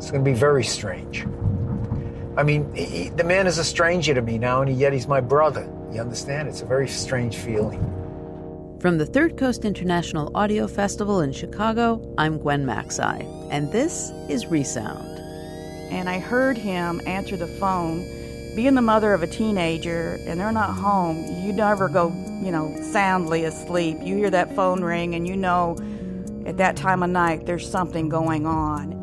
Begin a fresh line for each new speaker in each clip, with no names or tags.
It's going to be very strange. I mean, he, the man is a stranger to me now, and yet he's my brother. You understand? It's a very strange feeling.
From the Third Coast International Audio Festival in Chicago, I'm Gwen Macsai, and this is Resound.
And I heard him answer the phone. Being the mother of a teenager and they're not home, you never go, you know, soundly asleep. You hear that phone ring and you know at that time of night there's something going on.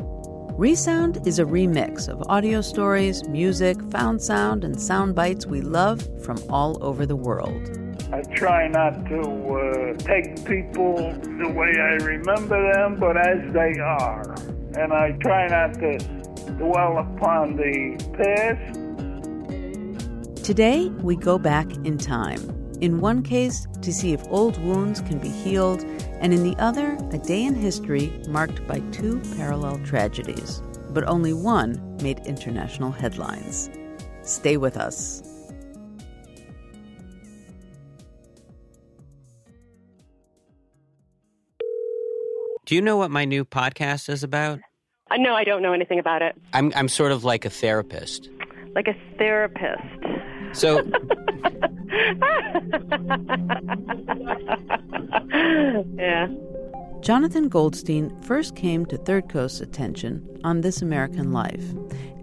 Resound is a remix of audio stories, music, found sound, and sound bites we love from all over the world.
I try not to uh, take people the way I remember them, but as they are. And I try not to dwell upon the past.
Today, we go back in time. In one case, to see if old wounds can be healed, and in the other, a day in history marked by two parallel tragedies. But only one made international headlines. Stay with us.
Do you know what my new podcast is about?
Uh, no, I don't know anything about it.
I'm I'm sort of like a therapist.
Like a therapist.
So
yeah.
Jonathan Goldstein first came to Third Coast's attention on This American Life,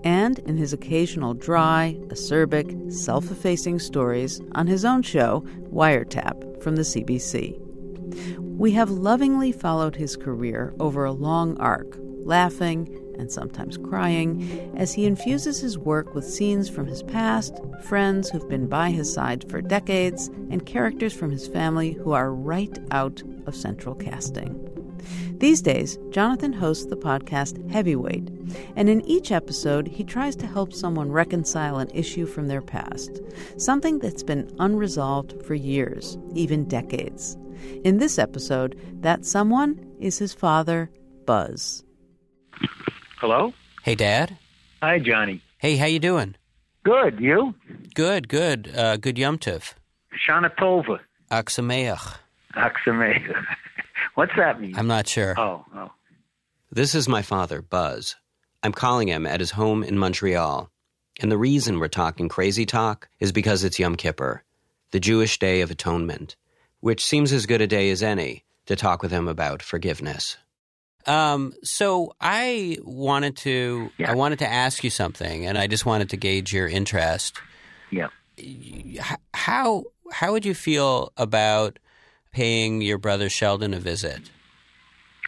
and in his occasional dry, acerbic, self effacing stories on his own show, Wiretap, from the CBC. We have lovingly followed his career over a long arc, laughing and sometimes crying as he infuses his work with scenes from his past, friends who've been by his side for decades, and characters from his family who are right out of central casting. These days, Jonathan hosts the podcast Heavyweight, and in each episode, he tries to help someone reconcile an issue from their past, something that's been unresolved for years, even decades. In this episode, that someone is his father, Buzz.
Hello?
Hey Dad.
Hi, Johnny.
Hey, how you doing?
Good. You?
Good, good. Uh, good Yom Tov.
Shana Tova.
Aksameach.
Aksameh. What's that mean?
I'm not sure.
Oh, oh.
This is my father, Buzz. I'm calling him at his home in Montreal. And the reason we're talking crazy talk is because it's Yom Kippur, the Jewish Day of Atonement, which seems as good a day as any to talk with him about forgiveness. Um, so I wanted to
Yeah.
I wanted to ask you something, and I just wanted to gauge your interest.
Yeah.
How how would you feel about paying your brother Sheldon a visit?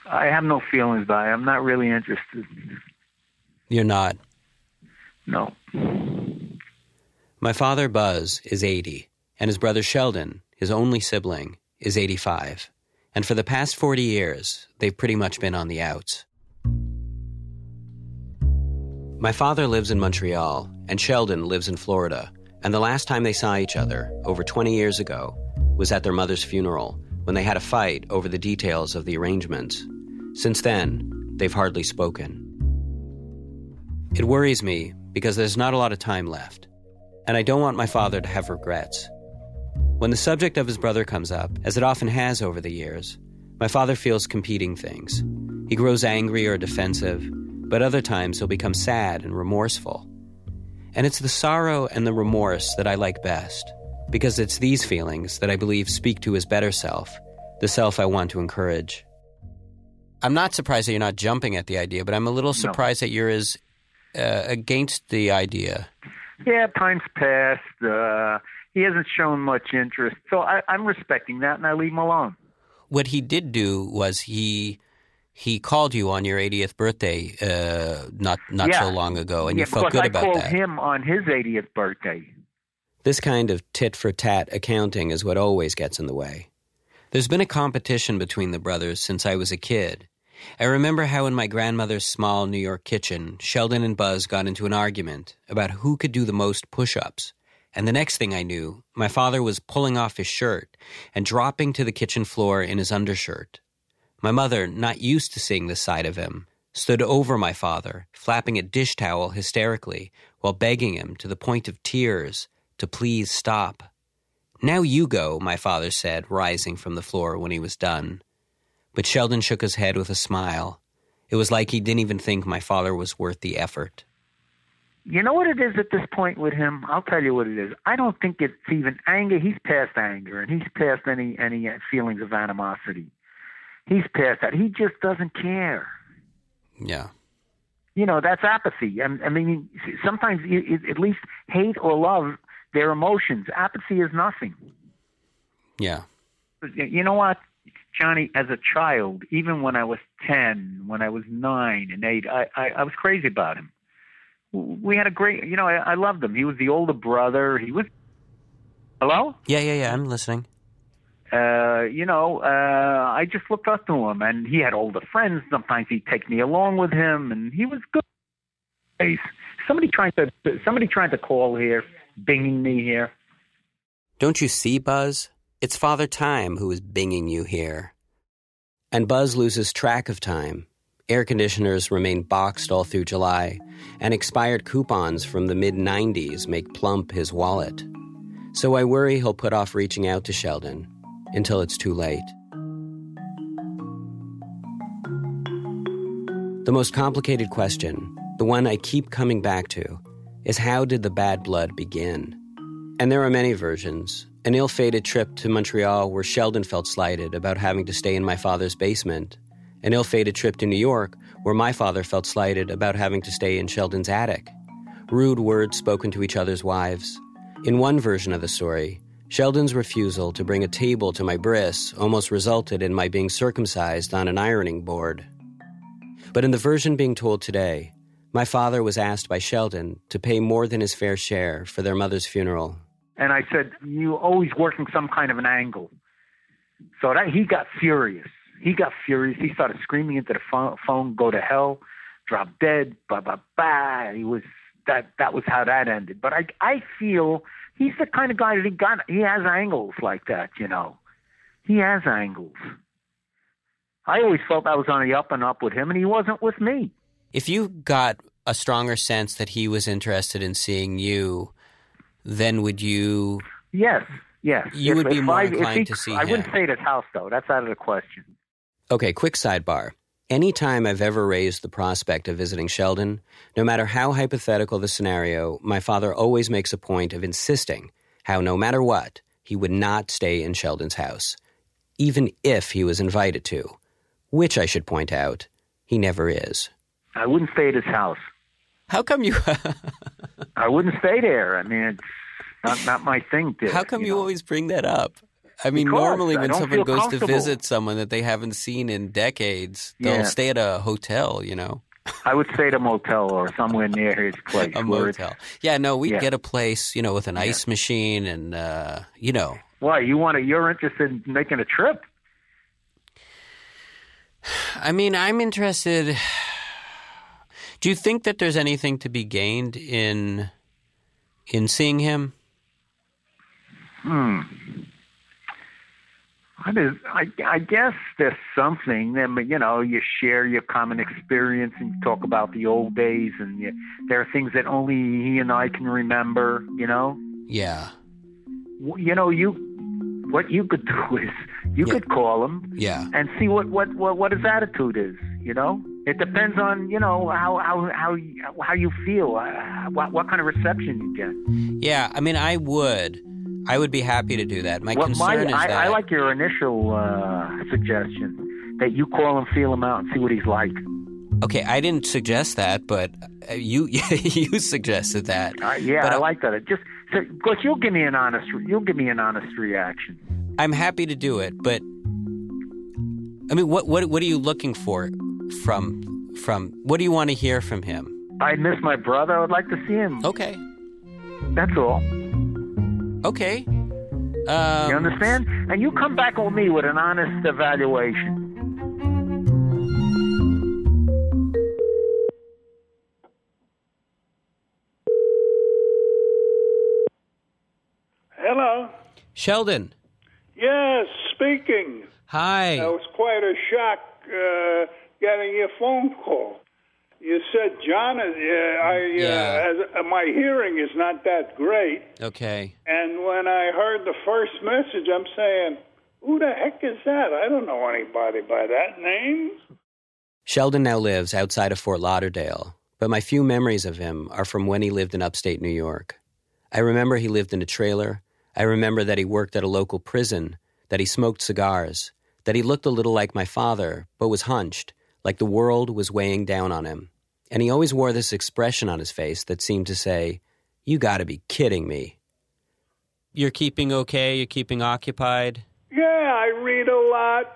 I have no feelings about it. I'm not really interested.
You're not.
No.
My father Buzz is 80, and his brother Sheldon, his only sibling, is 85. And for the past 40 years, they've pretty much been on the outs. My father lives in Montreal, and Sheldon lives in Florida. And the last time they saw each other, over 20 years ago, was at their mother's funeral when they had a fight over the details of the arrangements. Since then, they've hardly spoken. It worries me because there's not a lot of time left, and I don't want my father to have regrets. When the subject of his brother comes up, as it often has over the years, my father feels competing things. He grows angry or defensive, but other times he'll become sad and remorseful. And it's the sorrow and the remorse that I like best, because it's these feelings that I believe speak to his better self the self I want to encourage. I'm not surprised that you're not jumping at the idea, but I'm a little surprised that you're as uh, against the idea.
Yeah, time's passed. Uh, he hasn't shown much interest, so I, I'm respecting that, and I leave him alone.
What he did do was he he called you on your 80th birthday uh, not not
Yeah.
so long ago, and
yeah,
you felt good
I
about
called
that.
him on his 80th birthday.
This kind of tit for tat accounting is what always gets in the way. There's been a competition between the brothers since I was a kid. I remember how in my grandmother's small New York kitchen, Sheldon and Buzz got into an argument about who could do the most push ups. And the next thing I knew, my father was pulling off his shirt and dropping to the kitchen floor in his undershirt. My mother, not used to seeing this side of him, stood over my father, flapping a dish towel hysterically while begging him to the point of tears to please stop. Now you go, my father said, rising from the floor when he was done. But Sheldon shook his head with a smile. It was like he didn't even think my father was worth the effort.
You know what it is at this point with him? I'll tell you what it is. I don't think it's even anger. He's past anger, and he's past any any feelings of animosity. He's past that. He just doesn't care.
Yeah.
You know, that's apathy. And I mean, sometimes at least hate or love their emotions. Apathy is nothing.
Yeah.
You know what, Johnny? As a child, even when I was ten, when I was nine and eight, I I, I was crazy about him. We had a great, you know, I, I loved him. He was the older brother. He was. Hello.
Yeah, yeah, yeah. I'm listening.
Uh, you know, uh, I just looked up to him, and he had older friends. Sometimes he'd take me along with him, and he was good. Hey, Somebody trying to somebody trying to call here, binging me here.
Don't you see, Buzz? It's Father Time who is binging you here. And Buzz loses track of time. Air conditioners remain boxed all through July, and expired coupons from the mid 90s make plump his wallet. So I worry he'll put off reaching out to Sheldon until it's too late. The most complicated question, the one I keep coming back to, is how did the bad blood begin? And there are many versions. An ill fated trip to Montreal where Sheldon felt slighted about having to stay in my father's basement. An ill fated trip to New York where my father felt slighted about having to stay in Sheldon's attic. Rude words spoken to each other's wives. In one version of the story, Sheldon's refusal to bring a table to my bris almost resulted in my being circumcised on an ironing board. But in the version being told today, my father was asked by Sheldon to pay more than his fair share for their mother's funeral.
And I said, "You always working some kind of an angle." So that he got furious. He got furious. He started screaming into the phone, phone "Go to hell!" Drop dead. Blah blah blah. He was that. That was how that ended. But I I feel he's the kind of guy that he got. He has angles like that. You know, he has angles. I always felt I was on the up and up with him, and he wasn't with me.
If you got a stronger sense that he was interested in seeing you, then would you?
Yes, yes.
You
If-
would be more
I,
inclined
he-
to see
I wouldn't
him.
stay at his house though. That's out of the question.
Okay, quick sidebar. Anytime I've ever raised the prospect of visiting Sheldon, no matter how hypothetical the scenario, my father always makes a point of insisting how, no matter what, he would not stay in Sheldon's house, even if he was invited to, which I should point out, he never is.
I wouldn't stay at his house.
How come you?
I wouldn't stay there. I mean, it's not not my thing. To,
How come you, always bring that up? I mean,
Because
normally when someone goes to visit someone that they haven't seen in decades, they'll
Yeah.
stay at a hotel, you know,
I would stay at a motel or somewhere near his place.
a motel. Yeah, no, we'd
Yeah.
get a place, you know, with an ice machine and, uh, you know.
Why you want to? You're interested in making a trip?
I mean, I'm interested. Do you think that there's anything to be gained in in seeing him?
Hmm. I, I, I guess there's something. I mean, you know, you share your common experience and you talk about the old days, and you, there are things that only he and I can remember. You know,
Yeah,
you know, you what you could do is you
Yeah.
could call him
yeah,
and see what, what what what his attitude is. You know, it depends on you know how how how you, how you feel, uh, what what kind of reception you get.
yeah. I mean, I would. I would be happy to do that. My
Well, my,
concern is
I,
that
I like your initial uh, suggestion that you call him, feel him out, and see what he's like.
Okay, I didn't suggest that, but uh, you you suggested that.
Uh, yeah,
But
I
I-
like that. It just because you'll give me an honest, you'll give me an honest reaction.
I'm happy to do it, but I mean, what what what are you looking for from from? What do you want to hear from him?
I miss my brother. I would like to see him.
Okay,
That's all.
Okay. Um,
You understand? And you come back with me with an honest evaluation.
Hello.
Sheldon.
Yes, speaking.
Hi.
That was quite a shock uh, getting your phone call. You said, John, uh, I, uh,
Yeah.
as, uh, my hearing is not that great.
Okay.
And when I heard the first message, I'm saying, who the heck is that? I don't know anybody by that name.
Sheldon now lives outside of Fort Lauderdale, but my few memories of him are from when he lived in upstate New York. I remember he lived in a trailer. I remember that he worked at a local prison, that he smoked cigars, that he looked a little like my father, but was hunched, like the world was weighing down on him. And he always wore this expression on his face that seemed to say, You gotta be kidding me. You're keeping okay? You're keeping occupied?
Yeah, I read a lot.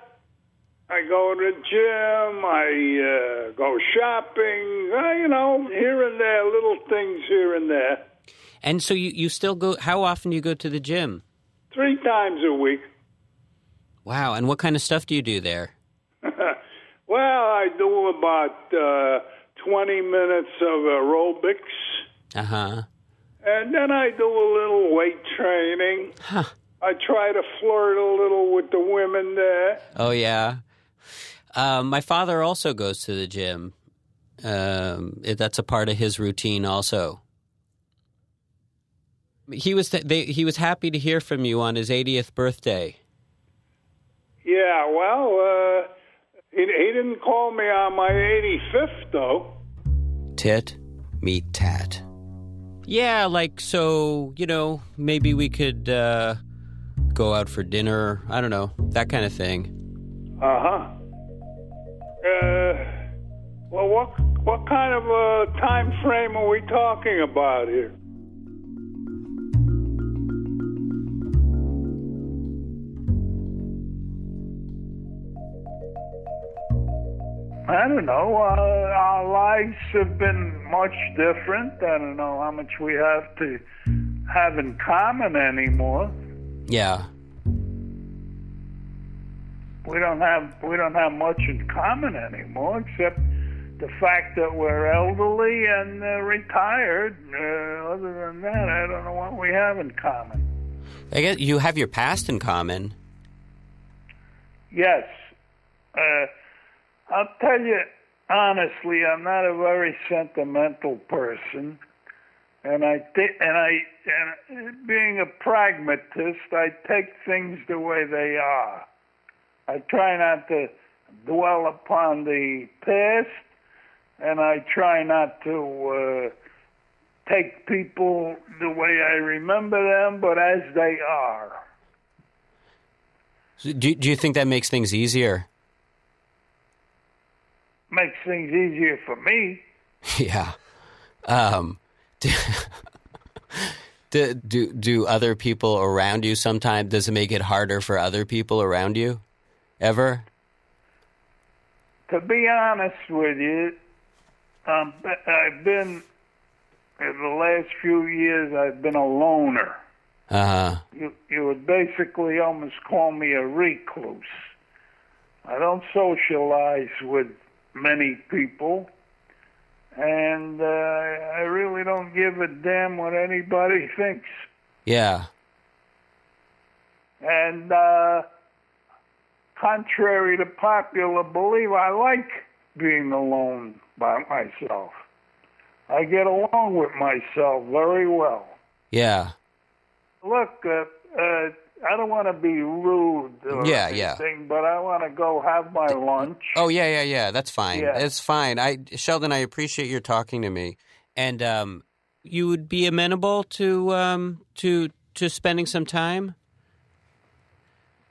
I go to the gym. I uh, go shopping. Uh, you know, here and there, little things here and there.
And so you, you still go, how often do you go to the gym?
Three times a week.
Wow. And what kind of stuff do you do there?
well, I do about uh, 20 minutes of aerobics,
Uh huh.
and then I do a little weight training.
Huh.
I try to flirt a little with the women there.
Oh yeah. Um, my father also goes to the gym. Um, it, that's a part of his routine, also. He was they, he was happy to hear from you on his 80th birthday.
Yeah, well, uh, he, he didn't call me on my 85th, though.
Tit, meet tat. Yeah, like so. You know, maybe we could uh, go out for dinner. I don't know that kind of thing.
Uh-huh. Uh Well, what what kind of a time frame are we talking about here? I don't know. Uh, our lives have been much different. I don't know how much we have to have in common anymore.
Yeah.
we don't have we don't have much in common anymore except the fact that we're elderly and uh, retired. Uh, other than that, I don't know what we have in common.
I guess you have your past in common.
Yes, uh, I'll tell you honestly, I'm not a very sentimental person, and I thi- and I and being a pragmatist, I take things the way they are. I try not to dwell upon the past, and I try not to uh, take people the way I remember them, but as they are.
So Do do you think that makes things easier?
Makes things easier for me.
Yeah. Um, do, do do do other people around you sometimes? Does it make it harder for other people around you? Ever?
To be honest with you, um, I've been in the last few years. I've been a loner.
Uh huh.
You you would basically almost call me a recluse. I don't socialize with many people, and uh, I really don't give a damn what anybody thinks.
Yeah.
And uh, contrary to popular belief, I like being alone by myself. I get along with myself very well.
Yeah.
Look, uh, uh, I don't want to be rude or
Yeah, yeah.
anything, but I want to go have my lunch.
Oh yeah, yeah, yeah. That's fine.
Yeah.
It's fine. I Sheldon, I appreciate your talking to me, and um, you would be amenable to um to to spending some time?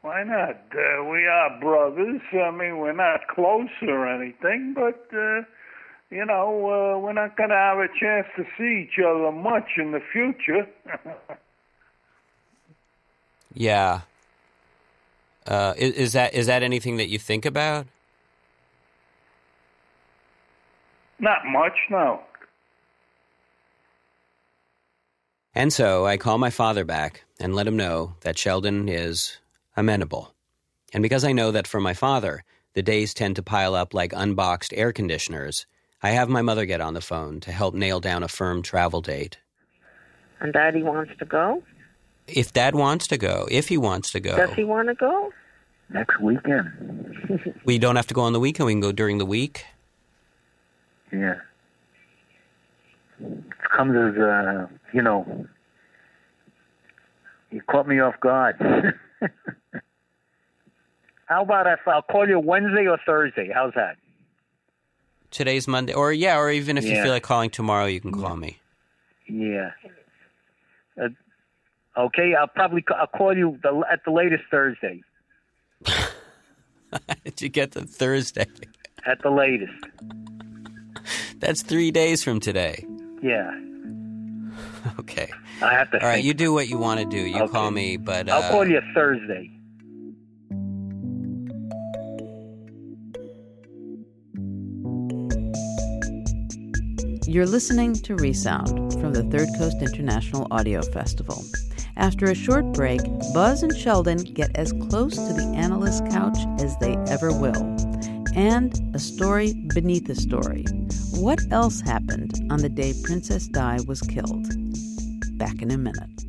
Why not? Uh, we are brothers. I mean, we're not close or anything, but uh, you know, uh, we're not going to have a chance to see each other much in the future.
Yeah. Uh, is, is that is that anything that you think about?
not much, no.
And so I call my father back and let him know that Sheldon is amenable. And because I know that for my father, the days tend to pile up like unboxed air conditioners, I have my mother get on the phone to help nail down a firm travel date.
And Daddy wants to go?
If Dad wants to go, if he wants to go,
Does he want to go?
Next weekend.
we don't have to go on the weekend. We can go during the week.
Yeah. It comes as, uh, you know, you caught me off guard. How about if I'll call you Wednesday or Thursday? How's that?
Today's Monday, or yeah, or even if you feel like calling tomorrow, you can call me.
Yeah. Uh, okay, I'll probably ca- I'll call you the, at the latest Thursday.
Did you get the Thursday?
At the latest.
That's three days from today.
Yeah.
Okay.
I have to.
All right,
think.
you do what you want to do. You
Okay.
call me, but uh,
I'll call you Thursday.
You're listening to Resound from the Third Coast International Audio Festival. After a short break, Buzz and Sheldon get as close to the analyst's couch as they ever will. And a story beneath a story. What else happened on the day Princess Di was killed? Back in a minute.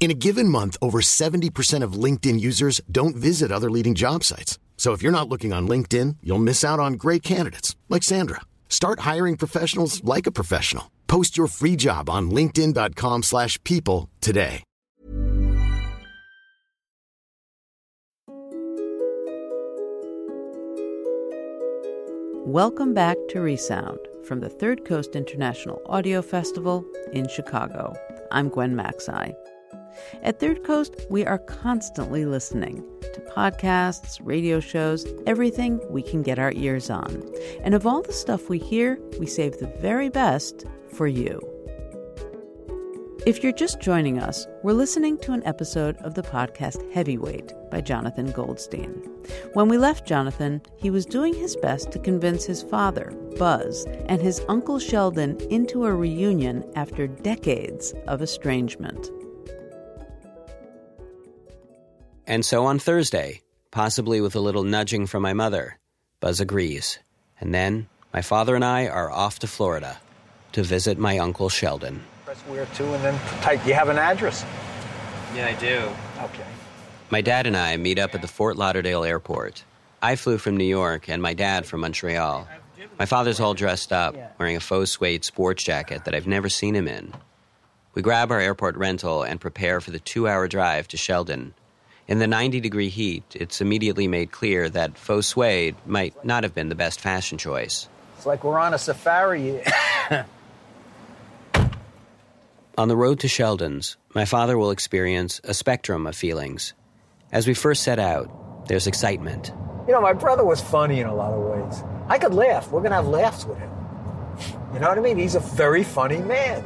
In a given month, over 70% of LinkedIn users don't visit other leading job sites. So if you're not looking on LinkedIn, you'll miss out on great candidates like Sandra. Start hiring professionals like a professional. Post your free job on linkedin.com/people today.
Welcome back to Resound from the Third Coast International Audio Festival in Chicago. I'm Gwen Macsai. At Third Coast, we are constantly listening to podcasts, radio shows, everything we can get our ears on. And of all the stuff we hear, we save the very best for you. If you're just joining us, we're listening to an episode of the podcast Heavyweight by Jonathan Goldstein. When we left Jonathan, he was doing his best to convince his father, Buzz, and his uncle Sheldon into a reunion after decades of estrangement.
And so on Thursday, possibly with a little nudging from my mother, Buzz agrees. And then my father and I are off to Florida to visit my uncle Sheldon.
Press where to and then type. You have an address?
Yeah, I do.
Okay.
My dad and I meet up at the Fort Lauderdale airport. I flew from New York and my dad from Montreal. My father's all dressed up, wearing a faux suede sports jacket that I've never seen him in. We grab our airport rental and prepare for the two hour drive to Sheldon. In the 90 degree heat, it's immediately made clear that faux suede might not have been the best fashion choice.
It's like we're on a safari.
On the road to Sheldon's, my father will experience a spectrum of feelings. As we first set out, there's excitement.
you know, my brother was funny in a lot of ways. I could laugh. We're going to have laughs with him. You know what I mean? He's a very funny man.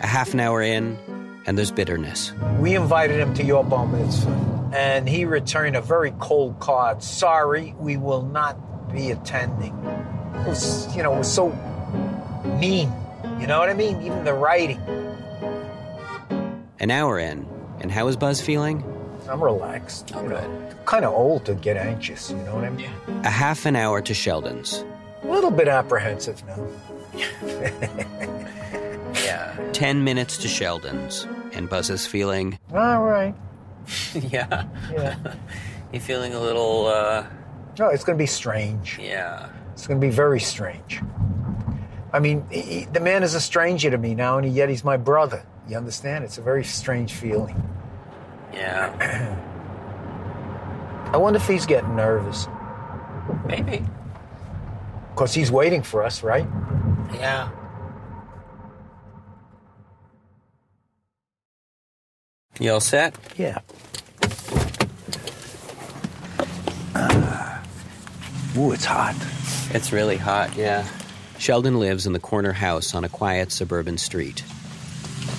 A half an hour in, and there's bitterness.
We invited him to your bar mitzvah, and he returned a very cold card. Sorry, we will not be attending. It was, you know, it was so mean. You know what I mean? Even the writing.
An hour in, and how is Buzz feeling?
I'm relaxed. I'm oh, good. Kind of old to get anxious. You know what I mean?
A half an hour to Sheldon's.
A little bit apprehensive now.
yeah. Ten minutes to Sheldon's, and Buzz is feeling.
All right.
yeah.
Yeah.
you feeling a little. uh
No, it's going to be strange.
Yeah.
It's going to be very strange. I mean, he, the man is a stranger to me now, and yet he's my brother. You understand? It's a very strange feeling.
Yeah.
I wonder if he's getting nervous.
Maybe.
Because he's waiting for us, right?
Yeah. You all set?
Yeah. Uh, ooh, it's hot.
It's really hot, yeah. Sheldon lives in the corner house on a quiet suburban street.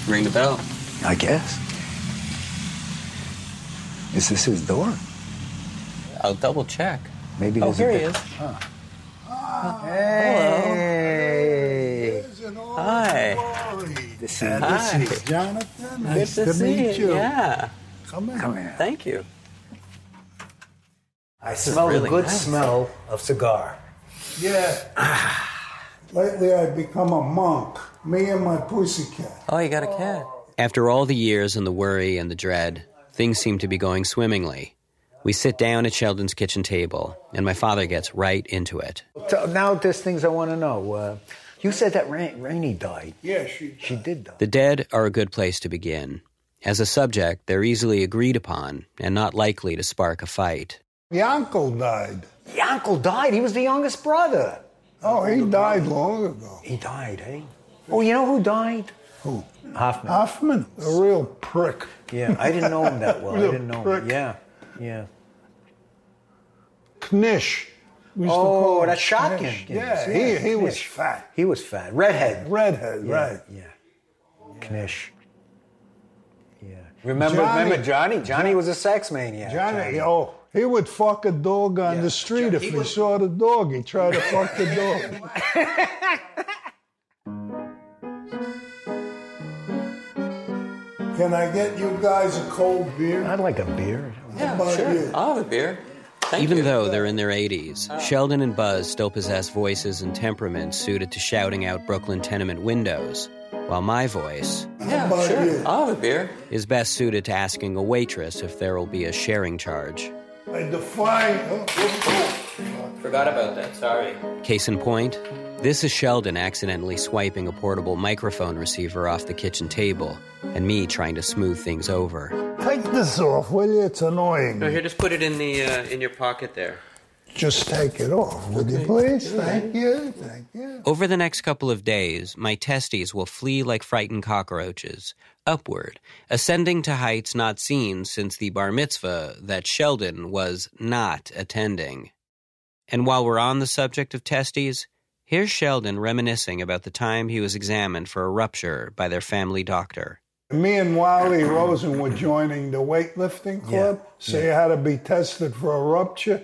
Ring the bell.
I guess. Is this his door?
I'll double check.
Maybe
Oh,
there's
here
a
he is.
Huh.
Hey. Hi.
This
Uh,
Hi.
this is Jonathan.
Nice
Nice
to
to, meet
you.
you.
Yeah.
Come in.
Come in.
Thank you.
I
is
smell
really
a good
nice.
smell of cigar.
Yeah. Lately, I've become a monk. Me and my pussycat.
Oh, you got a cat. After all the years and the worry and the dread, things seem to be going swimmingly. We sit down at Sheldon's kitchen table, and my father gets right into it.
So now there's things I want to know. Uh, you said that Ra- Rainey died.
Yeah, she.
She did die.
The dead are a good place to begin. As a subject, they're easily agreed upon and not likely to spark a fight.
The uncle died.
The uncle died. He was the youngest brother.
Oh, he died long ago.
He died, eh? Oh, you know who died?
Who?
Hoffman.
Hoffman, a real prick.
Yeah, I didn't know him that well. I didn't know
prick.
him. Yeah, yeah.
Knish. We used to
Oh,
call him
that.
Knish. Yeah, he, he was fat.
He was fat. Redhead.
Redhead,
Yeah,
right.
Yeah. Knish. Yeah. Remember,
Johnny-
remember Johnny? Johnny was a sex maniac.
Johnny, oh, he would fuck a dog on the street if he saw the dog. He'd try to fuck the dog. Can I get you guys a cold beer?
I'd like a beer.
How about you?
I'll have a beer. Even though they're in their 80s, Sheldon and Buzz still possess voices and temperaments suited to shouting out Brooklyn tenement windows, while my voice
yeah, about you?
I'll have a beer. is best suited to asking a waitress if there will be a sharing charge.
I defy. Oh, oh,
Forgot about that, sorry. Case in point, this is Sheldon accidentally swiping a portable microphone receiver off the kitchen table, and me trying to smooth things over.
Take this off, will you? It's annoying.
No, here, just put it in the uh, in your pocket there.
Just take it off, would you please? Thank you. Thank you.
Over the next couple of days, my testes will flee like frightened cockroaches, upward, ascending to heights not seen since the bar mitzvah that Sheldon was not attending. And while we're on the subject of testes, here's Sheldon reminiscing about the time he was examined for a rupture by their family doctor.
Me and Wally Rosen were joining the weightlifting club, so you had to be tested for a rupture.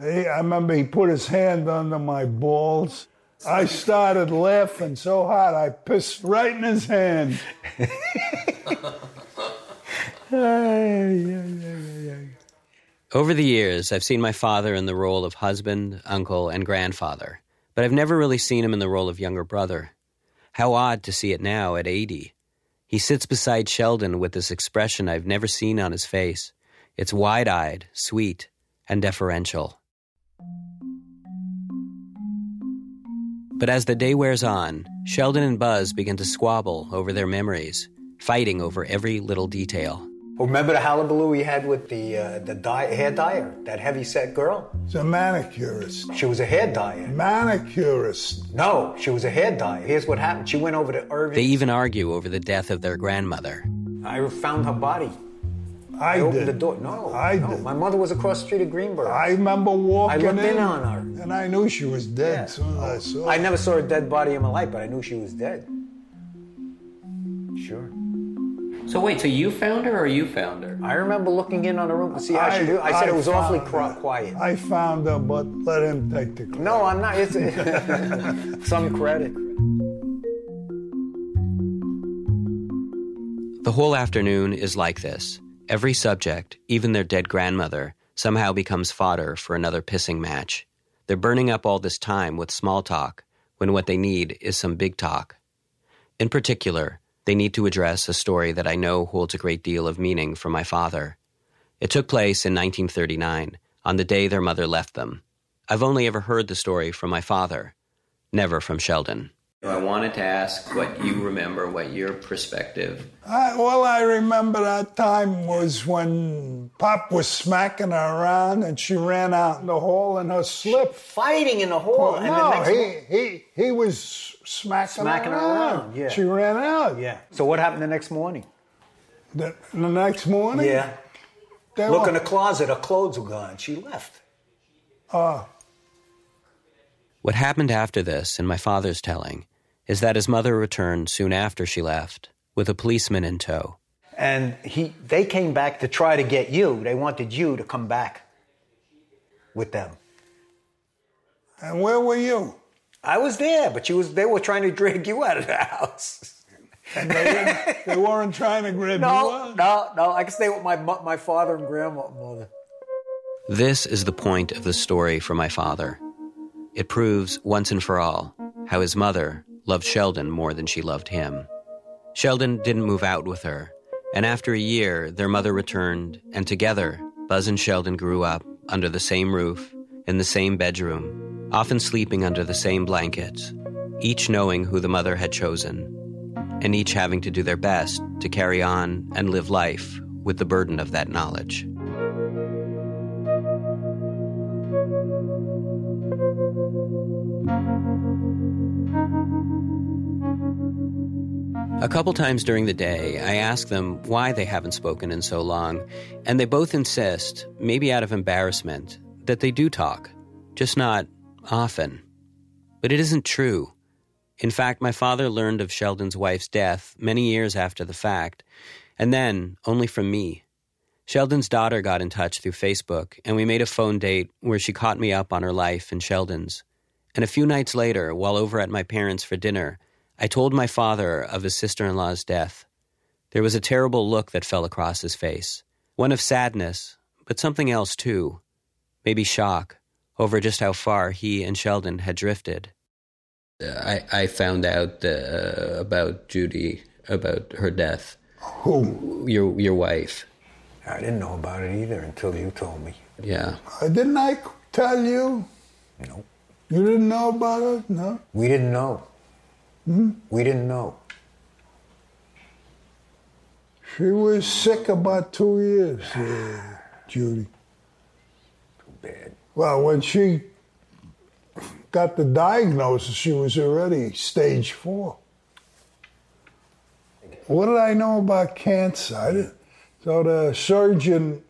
He, I remember he put his hand under my balls. I started laughing so hard I pissed right in his hand.
Over the years, I've seen my father in the role of husband, uncle, and grandfather, but I've never really seen him in the role of younger brother. How odd to see it now at 80. He sits beside Sheldon with this expression I've never seen on his face. It's wide eyed, sweet, and deferential. But as the day wears on, Sheldon and Buzz begin to squabble over their memories, fighting over every little detail.
Oh, remember the hullabaloo we had with the uh, the dye, hair dyer? That heavy set girl?
He's a manicurist.
She was a hair dyer.
Manicurist.
No, she was a hair dyer. Here's what happened. She went over to Irving.
They even argue over the death of their grandmother.
I found her body.
I,
opened
did.
the door. No,
I
no.
did.
My mother was across the street at Greenberg.
I remember walking
I looked in
in
on her.
and I knew she was dead
Yeah.
soon as I saw
I never saw a dead body in my life, but I knew she was dead. Sure.
So wait, so you found her or you found her?
I remember looking in on the room to see how she do. I said it was awfully
found
cr- quiet.
I found her, but let him take the credit.
No, I'm not. It's some credit.
The whole afternoon is like this. Every subject, even their dead grandmother, somehow becomes fodder for another pissing match. They're burning up all this time with small talk when what they need is some big talk. In particular, they need to address a story that I know holds a great deal of meaning for my father. It took place in 1939, on the day their mother left them. I've only ever heard the story from my father, never from Sheldon. I wanted to ask what you remember, what your perspective.
I, all I remember that time was when Pop was smacking her around and she ran out in the hall in her slip.
Fighting in the hall. and the
no,
next
he, he, he was smacking,
Smacking
her
her
around.
around, yeah.
She ran out.
Yeah. So what happened the next morning?
The, the next morning?
Yeah.
They
Look
were-
in the closet. Her clothes were gone. She left.
Uh,
What happened after this, in my father's telling, is that his mother returned soon after she left, with a policeman in tow.
And he, they came back to try to get you. They wanted you to come back with them.
and where were you?
I was there, but you was. They were trying to drag you out of the house.
And they, didn't, they weren't trying to grab you
No,
out?
no, no. I can stay with my my father and grandmother.
This is the point of the story for my father. It proves, once and for all, how his mother loved Sheldon more than she loved him. Sheldon didn't move out with her, and after a year, their mother returned, and together, Buzz and Sheldon grew up under the same roof, in the same bedroom, often sleeping under the same blankets, each knowing who the mother had chosen, and each having to do their best to carry on and live life with the burden of that knowledge. A couple times during the day, I ask them why they haven't spoken in so long, and they both insist, maybe out of embarrassment, that they do talk, just not often. But it isn't true. In fact, my father learned of Sheldon's wife's death many years after the fact, and then only from me. Sheldon's daughter got in touch through Facebook, and we made a phone date where she caught me up on her life and Sheldon's. And a few nights later, while over at my parents' for dinner, I told my father of his sister in law's death. There was a terrible look that fell across his face, one of sadness, but something else too, maybe shock over just how far he and Sheldon had drifted. I, I found out uh, about Judy, about her death.
Who?
Your, your wife.
I didn't know about it either until you told me.
Yeah.
Uh, didn't I tell you?
No.
You didn't know about it? No?
We didn't know.
Hmm?
We didn't know.
She was sick about two years, uh, Judy.
Too bad.
Well, when she got the diagnosis, she was already stage four. What did I know about cancer? I didn't. So the surgeon,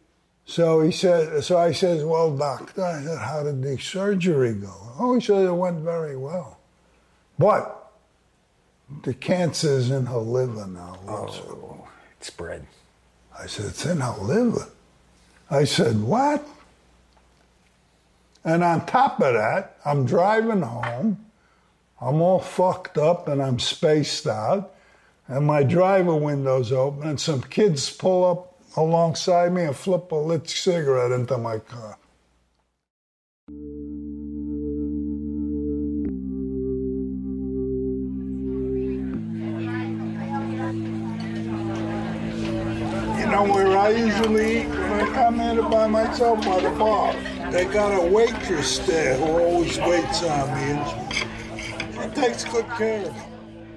so he said, so I said, well, doctor, I said, how did the surgery go? Oh, he said it went very well. But the cancer's in her liver now.
Oh, it spread.
I said, it's in her liver. I said, what? And on top of that, I'm driving home. I'm all fucked up and I'm spaced out. And my driver window's open, and some kids pull up alongside me and flip a lit cigarette into my car. You know where I usually eat when I come in by myself by the bar? They got a waitress there who always waits on me and she takes good care of me.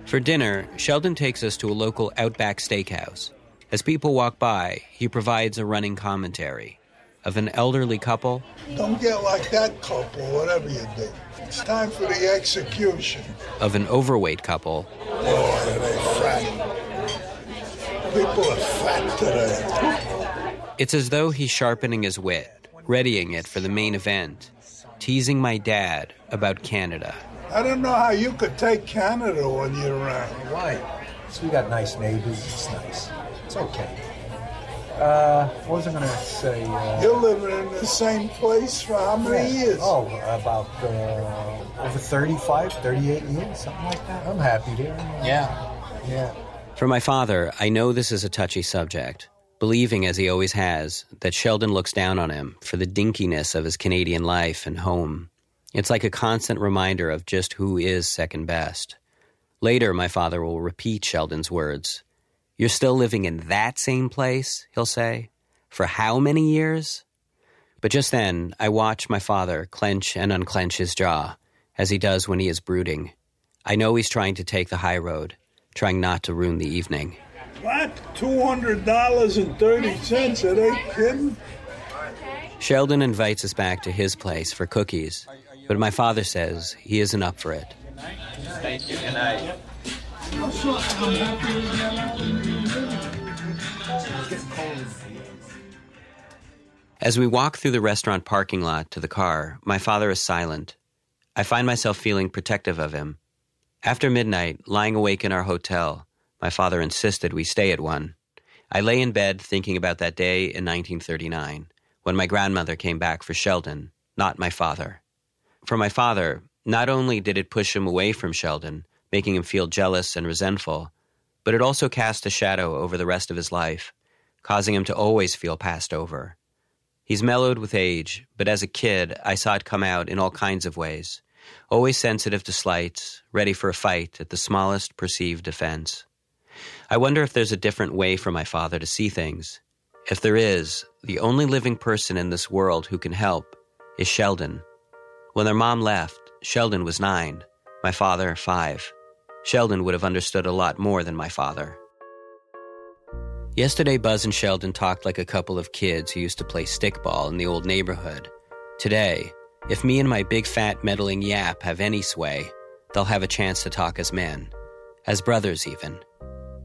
For dinner, Sheldon takes us to a local Outback steakhouse. As people walk by, he provides a running commentary of an elderly couple
Don't get like that couple, whatever you do. It's time for the execution.
of an overweight couple
Oh, are they fat? People are fat today.
It's as though he's sharpening his wit, readying it for the main event, teasing my dad about Canada.
I don't know how you could take Canada when you're around.
Why? So we got nice neighbors. It's nice. It's okay. Uh, what was I going to say? Uh,
You're living in the same place for how many
yeah.
years?
Oh, about uh, over 35, 38 years, something like that. I'm happy there.
Yeah.
Yeah.
For my father, I know this is a touchy subject, believing, as he always has, that Sheldon looks down on him for the dinkiness of his Canadian life and home. It's like a constant reminder of just who is second best. Later, my father will repeat Sheldon's words. You're still living in that same place, he'll say. For how many years? But just then, I watch my father clench and unclench his jaw, as he does when he is brooding. I know he's trying to take the high road, trying not to ruin the evening.
What? Two hundred dollars and thirty cents? Are they kidding?
Sheldon invites us back to his place for cookies, but my father says he isn't up for it.
Thank you. Good night.
As we walk through the restaurant parking lot to the car, my father is silent. I find myself feeling protective of him. After midnight, lying awake in our hotel, my father insisted we stay at one. I lay in bed thinking about that day in 1939 when my grandmother came back for Sheldon, not my father. For my father, not only did it push him away from Sheldon, making him feel jealous and resentful, but it also cast a shadow over the rest of his life, causing him to always feel passed over. He's mellowed with age, but as a kid, I saw it come out in all kinds of ways. Always sensitive to slights, ready for a fight at the smallest perceived offense. I wonder if there's a different way for my father to see things. If there is, the only living person in this world who can help is Sheldon. When their mom left, Sheldon was nine, my father, five. Sheldon would have understood a lot more than my father. Yesterday, Buzz and Sheldon talked like a couple of kids who used to play stickball in the old neighborhood. Today, if me and my big fat meddling yap have any sway, they'll have a chance to talk as men, as brothers even.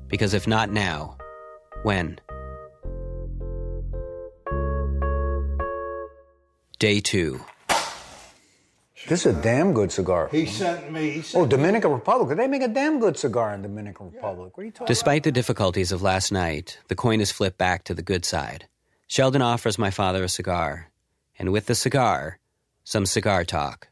Because if not now, when? Day two.
This is a damn good cigar.
He sent me. He sent
Oh, Dominican Republic. They make a damn good cigar in Dominican Republic. What are you talking
Despite the difficulties of last night, the coin is flipped back to the good side. Sheldon offers my father a cigar, and with the cigar, some cigar talk.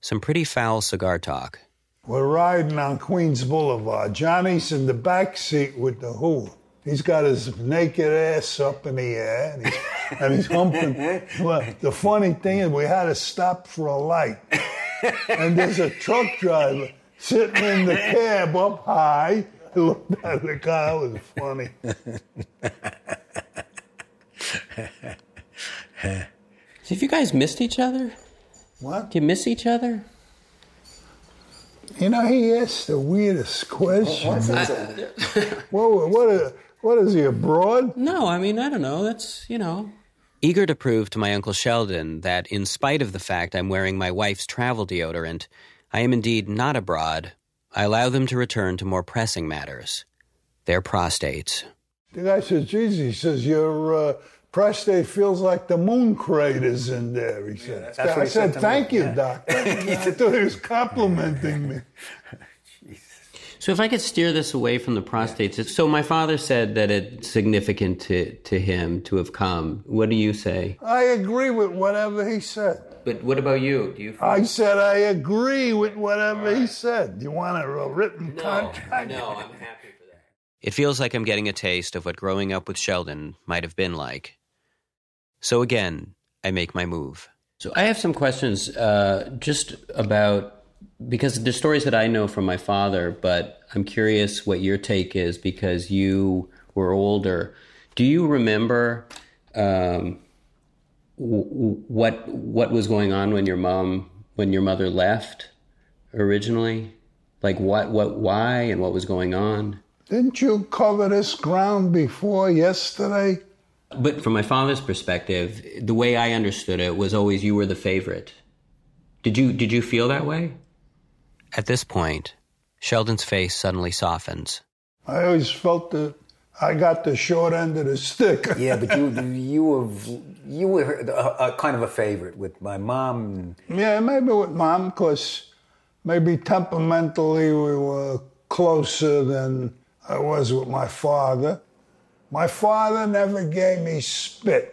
Some pretty foul cigar talk.
We're riding on Queens Boulevard. Johnny's in the back seat with the who. He's got his naked ass up in the air and he's, and he's humping. Well, the funny thing is, we had to stop for a light. And there's a truck driver sitting in the cab up high. I looked at the car, it was funny.
So if you guys missed each other?
What?
Do you miss each other?
You know, he asked the weirdest question.
What's that?
what, what, what is he, abroad?
No, I mean, I don't know. That's, you know. Eager to prove to my Uncle Sheldon that, in spite of the fact I'm wearing my wife's travel deodorant, I am indeed not abroad, I allow them to return to more pressing matters their prostates.
The guy says, Jesus, he says, your uh, prostate feels like the moon craters in there, he said.
that's what
I
he
said,
said to me,
thank you,
yeah.
doctor. I thought he was complimenting me.
So if I could steer this away from the prostates, it's- so my father said that it's significant to, to him to have come. What do you say?
I agree with whatever he said.
But what about you? Do you?
I said I agree with whatever he said. Do You want a, a written contract?
No, I'm happy for that. It feels like I'm getting a taste of what growing up with Sheldon might have been like. So again, I make my move. So I have some questions uh, just about because the stories that I know from my father, but I'm curious what your take is because you were older. Do you remember um, w- w- what what was going on when your mom when your mother left originally? Like what what why and what was going on?
Didn't you cover this ground before yesterday?
But from my father's perspective, the way I understood it was always you were the favorite. Did you did you feel that way? At this point, Sheldon's face suddenly softens.
I always felt that I got the short end of the stick.
Yeah, but you you were you were a, a kind of a favorite with my mom.
Yeah, maybe with mom, because maybe temperamentally we were closer than I was with my father. My father never gave me spit.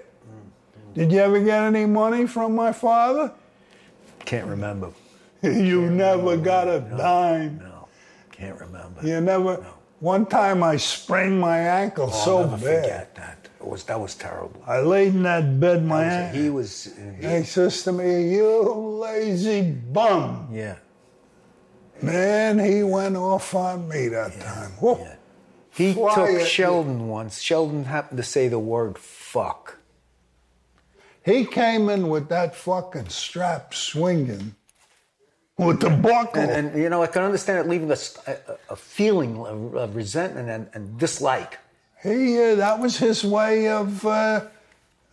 Did you ever get any money from my father?
Can't remember.
you never got a dime.
No, can't remember.
You never. One time I sprained my ankle
Oh,
so
I'll never
bad.
forget that. It was that was terrible.
I laid in that bed, my
was-
ankle.
he was.
He says to me, "You lazy bum."
Yeah.
Man, he went off on me that time. Whoa.
He
Fly
took. Sheldon once. Sheldon happened to say the word "fuck."
He came in with that fucking strap swinging with the buckle.
And, and you know, I can understand it leaving a, s- a- a feeling of, of resentment and, and dislike.
He, uh, that was his way of uh,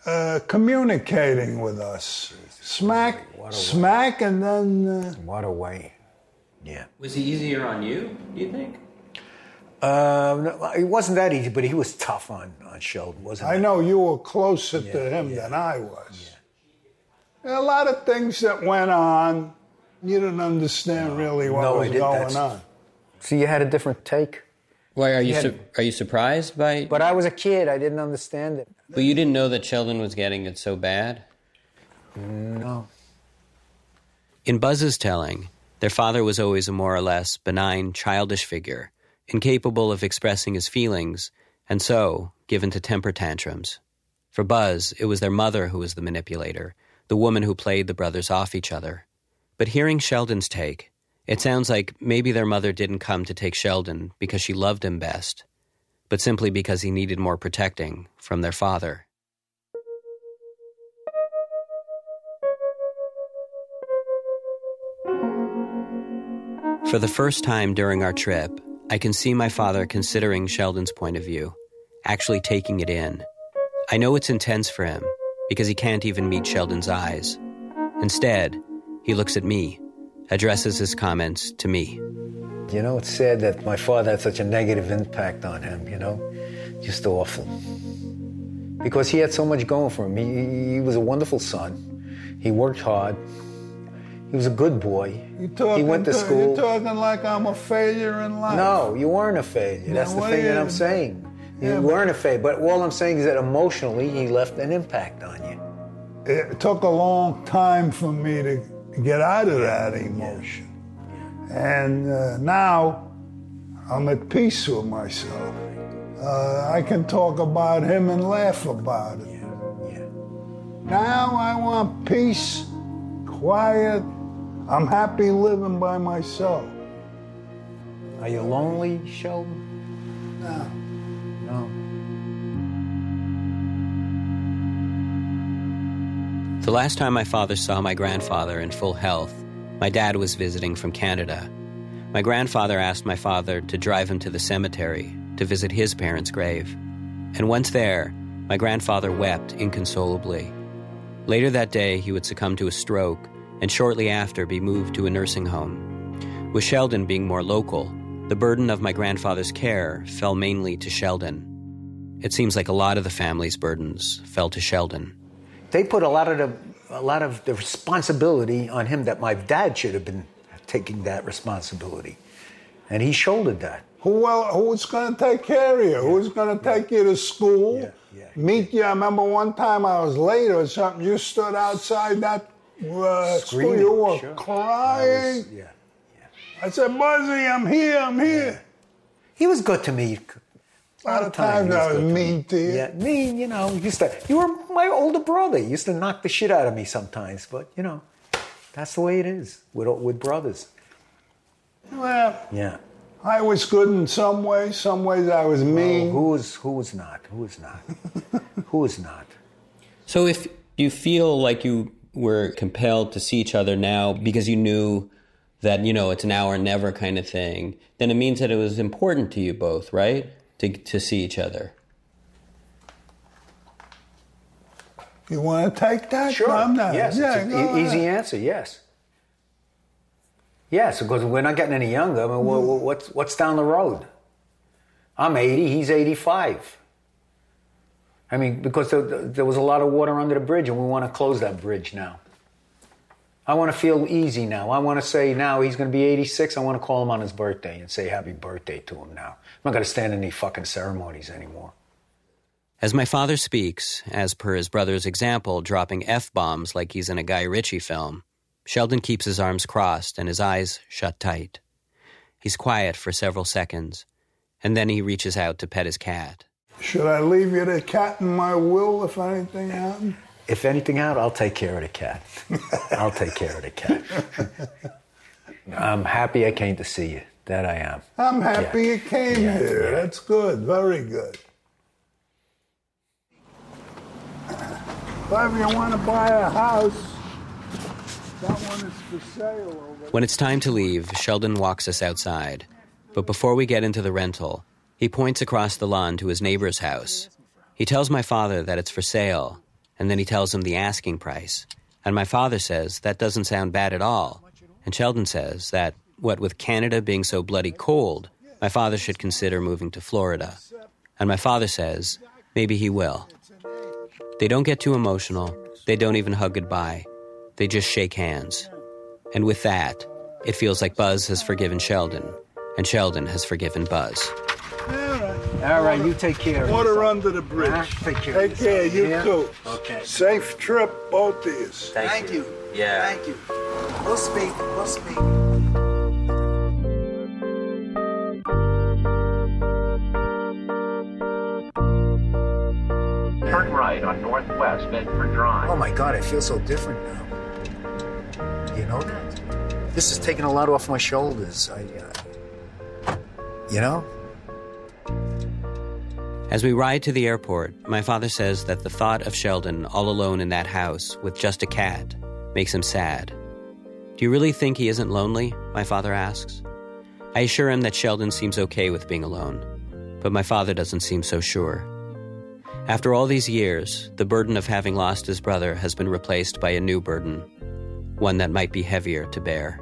uh, communicating with us. Smack, smack, and then. Uh,
what a way. Yeah.
Was he easier on you, do you think?
Um, no, it wasn't that easy, but he was tough on, on Sheldon, wasn't he?
I
he?
know you were closer to him than I was. There are a lot of things that went on. You didn't understand really what
No,
was
didn't.
going
That's-
on.
So you had a different take.
Why are you
Yeah.
su- are you surprised by?
But I was a kid. I didn't understand it.
But you didn't know that Sheldon was getting it so bad.
No.
In Buzz's telling, their father was always a more or less benign, childish figure, incapable of expressing his feelings, and so given to temper tantrums. For Buzz, it was their mother who was the manipulator, the woman who played the brothers off each other. But hearing Sheldon's take, it sounds like maybe their mother didn't come to take Sheldon because she loved him best, but simply because he needed more protecting from their father. For the first time during our trip, I can see my father considering Sheldon's point of view, actually taking it in. I know it's intense for him because he can't even meet Sheldon's eyes. Instead, he looks at me, addresses his comments to me.
You know, it's sad that my father had such a negative impact on him, you know? Just awful. Because he had so much going for him. He, he was a wonderful son. He worked hard. He was a good boy.
You talking,
he went to school.
You're talking like I'm a failure in life.
No, you weren't a failure. That's the thing that I'm saying. You
Yeah,
weren't a failure. But all I'm saying is that emotionally, he left an impact on you.
It took a long time for me to get out of that emotion. And uh, now I'm at peace with myself. Uh, I can talk about him and laugh about it. Now I want peace, quiet. I'm happy living by myself.
Are you lonely, Sheldon?
No.
No.
The last time my father saw my grandfather in full health, my dad was visiting from Canada. My grandfather asked my father to drive him to the cemetery to visit his parents' grave. And once there, my grandfather wept inconsolably. Later that day, he would succumb to a stroke and shortly after be moved to a nursing home. With Sheldon being more local, the burden of my grandfather's care fell mainly to Sheldon. It seems like a lot of the family's burdens fell to Sheldon.
They put a lot of the a lot of the responsibility on him that my dad should have been taking that responsibility, and he shouldered that.
Who well, who's going to take care of you? Who's going to take you to school? Meet you. I remember one time I was late or something. You stood outside that school.
Screaming,
You were
sure.
crying.
yeah, yeah.
I said, Buzzy, I'm here. I'm here.
He was good to me.
A lot of times I was mean to you.
Yeah, me, you know, used to. You were my older brother. You used to knock the shit out of me sometimes, but you know, that's the way it is with with brothers.
Well,
Yeah.
I was good in some ways. Some ways I was mean.
Oh, who was who was not? Who was not? who was not?
So if you feel like you were compelled to see each other now because you knew that, you know, it's now or never kind of thing, then it means that it was important to you both, right? To, to see each other.
You want to take that?
Sure.
I'm not.
Yes.
Yeah,
it's an e- easy answer. Yes. Yes, because we're not getting any younger. I mean, wha- wha- what's what's down the road? I'm 80. He's 85. I mean, because there, there was a lot of water under the bridge, and we want to close that bridge now. I want to feel easy now. I want to say now he's going to be 86. I want to call him on his birthday and say happy birthday to him now. I'm not going to stand in any fucking ceremonies anymore.
As my father speaks, as per his brother's example, dropping F bombs like he's in a Guy Ritchie film, Sheldon keeps his arms crossed and his eyes shut tight. He's quiet for several seconds, and then he reaches out to pet his cat.
Should I leave you the cat in my will if anything happens?
If anything out, I'll take care of the cat. I'll take care of the cat. I'm happy I came to see you. That I am.
I'm happy
Yeah.
you came
Yeah,
here.
yeah.
That's good. Very good. If you want to buy a house, that one is for sale over
When it's time to leave, Sheldon walks us outside. But before we get into the rental, he points across the lawn to his neighbor's house. He tells my father that it's for sale, and then he tells him the asking price. And my father says that doesn't sound bad at all. And Sheldon says that, what with Canada being so bloody cold, my father should consider moving to Florida. And my father says maybe he will. They don't get too emotional. They don't even hug goodbye. They just shake hands. And with that, it feels like Buzz has forgiven Sheldon, and Sheldon has forgiven Buzz.
All right, you take care of
Water under the bridge.
Huh? Take care.
Take care, you
Yeah?
too.
Okay.
Safe trip, both of you.
Thank,
you.
Yeah.
Thank you. We'll speak. We'll speak.
Turn right on Northwest Bedford Drive.
Oh my God, I feel so different now. You know that? This is taking a lot off my shoulders. I, uh, you know?
As we ride to the airport, my father says that the thought of Sheldon all alone in that house with just a cat makes him sad. Do you really think he isn't lonely? My father asks. I assure him that Sheldon seems okay with being alone, but my father doesn't seem so sure. After all these years, the burden of having lost his brother has been replaced by a new burden, one that might be heavier to bear.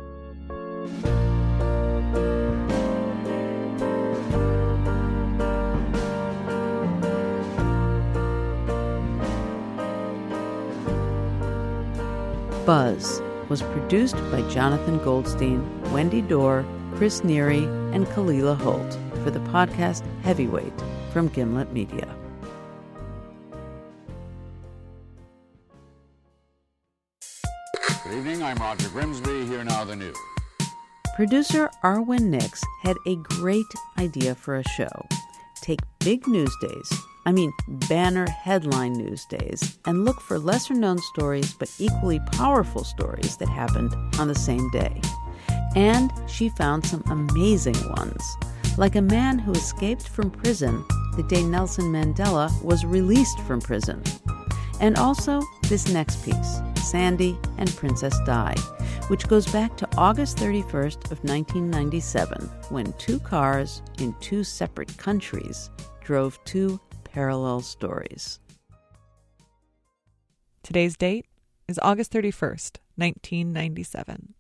Buzz was produced by Jonathan Goldstein, Wendy Dorr, Chris Neary, and Kalila Holt for the podcast Heavyweight from Gimlet Media.
Good evening. I'm Roger Grimsby. Here now the news.
Producer Arwen Nicks had a great idea for a show. Take big news days, I mean banner headline news days, and look for lesser known stories but equally powerful stories that happened on the same day. And she found some amazing ones, like a man who escaped from prison the day Nelson Mandela was released from prison. And also this next piece, Sandy and Princess Di, which goes back to August 31st of 1997 when two cars in two separate countries drove two parallel stories.
Today's date is August 31st, 1997.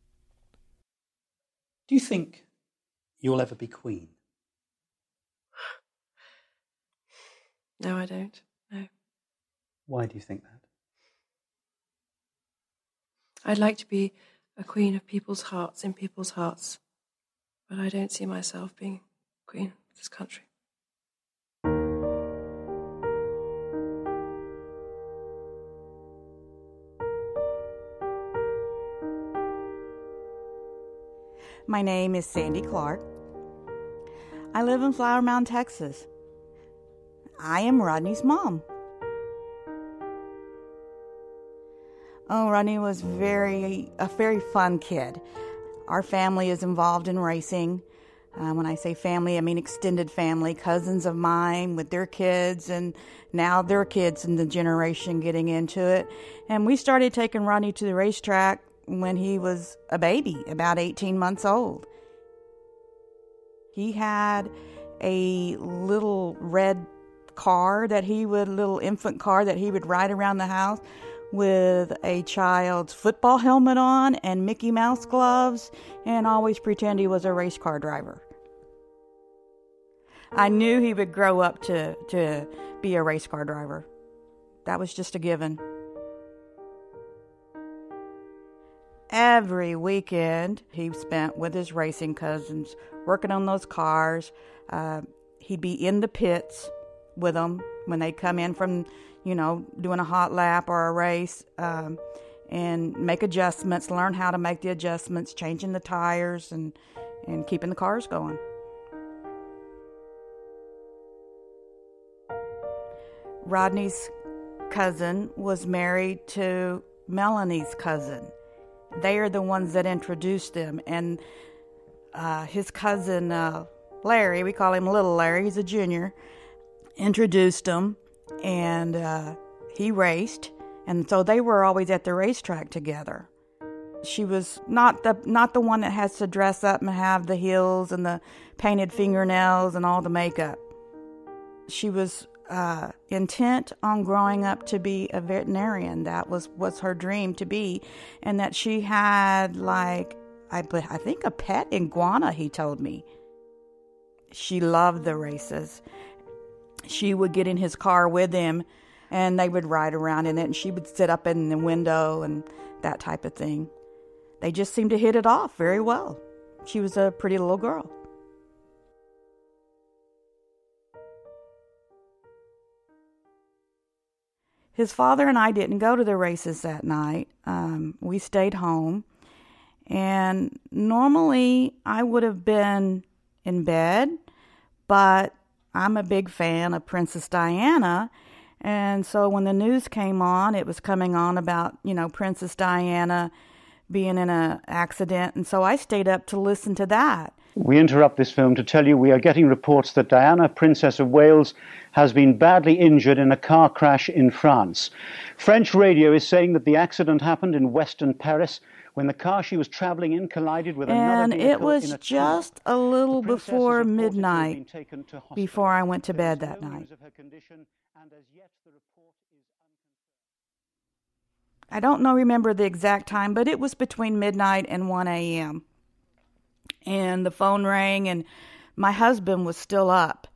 Do you think you'll ever be queen?
No, I don't. No.
Why do you think that?
I'd like to be a queen of people's hearts in people's hearts, but I don't see myself being queen of this country.
My name is Sandy Clark. I live in Flower Mound, Texas. I am Rodney's mom. Oh, Rodney was very a very fun kid. Our family is involved in racing. Uh, when I say family, I mean extended family, cousins of mine with their kids, and now their kids in the generation getting into it. And we started taking Rodney to the racetrack when he was a baby, about 18 months old. He had a little red car that he would, little infant car that he would ride around the house with a child's football helmet on and Mickey Mouse gloves and always pretend he was a race car driver. I knew he would grow up to, to be a race car driver. That was just a given. Every weekend he spent with his racing cousins working on those cars. Uh, he'd be in the pits with them, when they come in from, you know, doing a hot lap or a race, um, and make adjustments, learn how to make the adjustments, changing the tires, and and keeping the cars going. Rodney's cousin was married to Melanie's cousin. They are the ones that introduced them, and uh, his cousin uh, Larry, we call him Little Larry, he's a junior, introduced them, and uh, he raced, and so they were always at the racetrack together. She was not the not the one that has to dress up and have the heels and the painted fingernails and all the makeup. She was uh, intent on growing up to be a veterinarian. That was was her dream to be, and that she had like I I think a pet iguana. He told me. She loved the races. She would get in his car with him, and they would ride around in it, and she would sit up in the window and that type of thing. They just seemed to hit it off very well. She was a pretty little girl. His father and I didn't go to the races that night. Um, we stayed home. And normally I would have been in bed, but I'm a big fan of Princess Diana. And so when the news came on, it was coming on about, you know, Princess Diana being in an accident. And so I stayed up to listen to that.
We interrupt this film to tell you we are getting reports that Diana, Princess of Wales, has been badly injured in a car crash in France. French radio is saying that the accident happened in western Paris when the car she was traveling in collided with
and
another vehicle.
And it was just a little before
reported to have
midnight
been taken to hospital.
before I went to bed that night.
Of her condition, and as yet the report is
I don't know remember the exact time, but it was between midnight and 1 a.m. And the phone rang and my husband was still up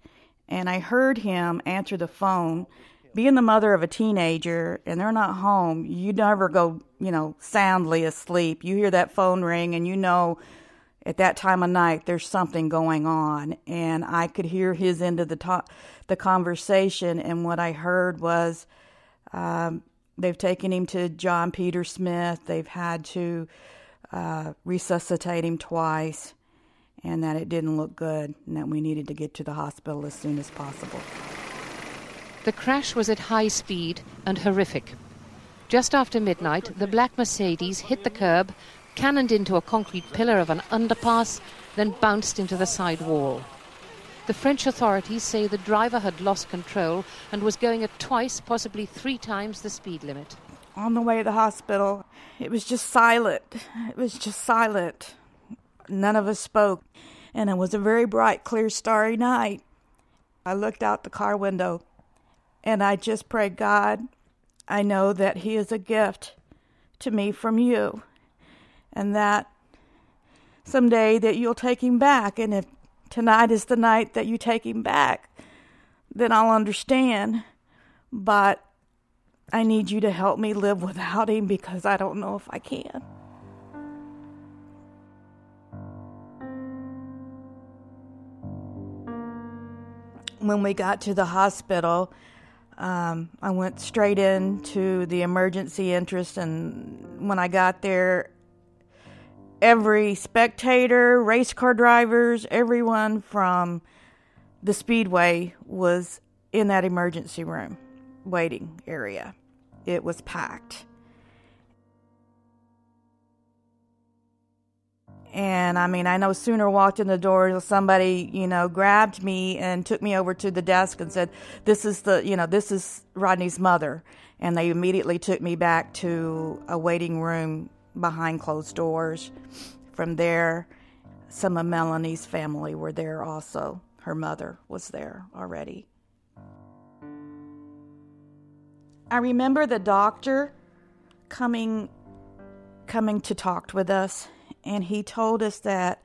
and I heard him answer the phone. Being the mother of a teenager and they're not home, you never go, you know, soundly asleep. You hear that phone ring and you know at that time of night there's something going on and I could hear his end of the the conversation and what I heard was um, they've taken him to John Peter Smith. They've had to uh, resuscitate him twice, and that it didn't look good, and that we needed to get to the hospital as soon as possible.
The crash was at high speed and horrific. Just after midnight, the black Mercedes hit the curb, cannoned into a concrete pillar of an underpass, then bounced into the side wall. The French authorities say the driver had lost control and was going at twice, possibly three times the speed limit.
On the way to the hospital, it was just silent. It was just silent. None of us spoke, and it was a very bright, clear, starry night. I looked out the car window and I just prayed, God, I know that He is a gift to me from you, and that someday that you'll take Him back. And if tonight is the night that you take Him back, then I'll understand. But I need you to help me live without Him because I don't know if I can. When we got to the hospital, um, I went straight into the emergency entrance, and when I got there, every spectator, race car drivers, everyone from the speedway was in that emergency room waiting area. It was packed. And I mean, I no sooner walked in the door, somebody, you know, grabbed me and took me over to the desk and said, This is the, you know, this is Rodney's mother. And they immediately took me back to a waiting room behind closed doors. From there, some of Melanie's family were there also. Her mother was there already. I remember the doctor coming coming to talk with us and he told us that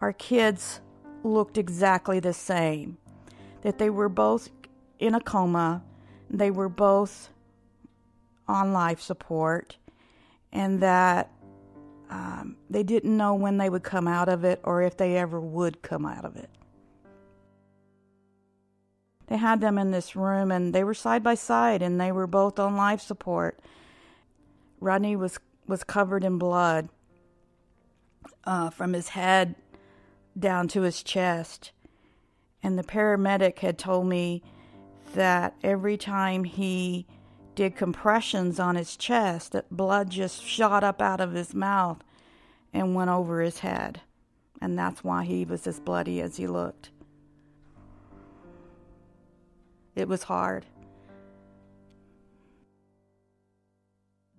our kids looked exactly the same. That they were both in a coma, they were both on life support, and that um, they didn't know when they would come out of it or if they ever would come out of it. They had them in this room and they were side by side and they were both on life support. Rodney was was covered in blood uh, from his head down to his chest. And the paramedic had told me that every time he did compressions on his chest, that blood just shot up out of his mouth and went over his head. And that's why he was as bloody as he looked. It was hard.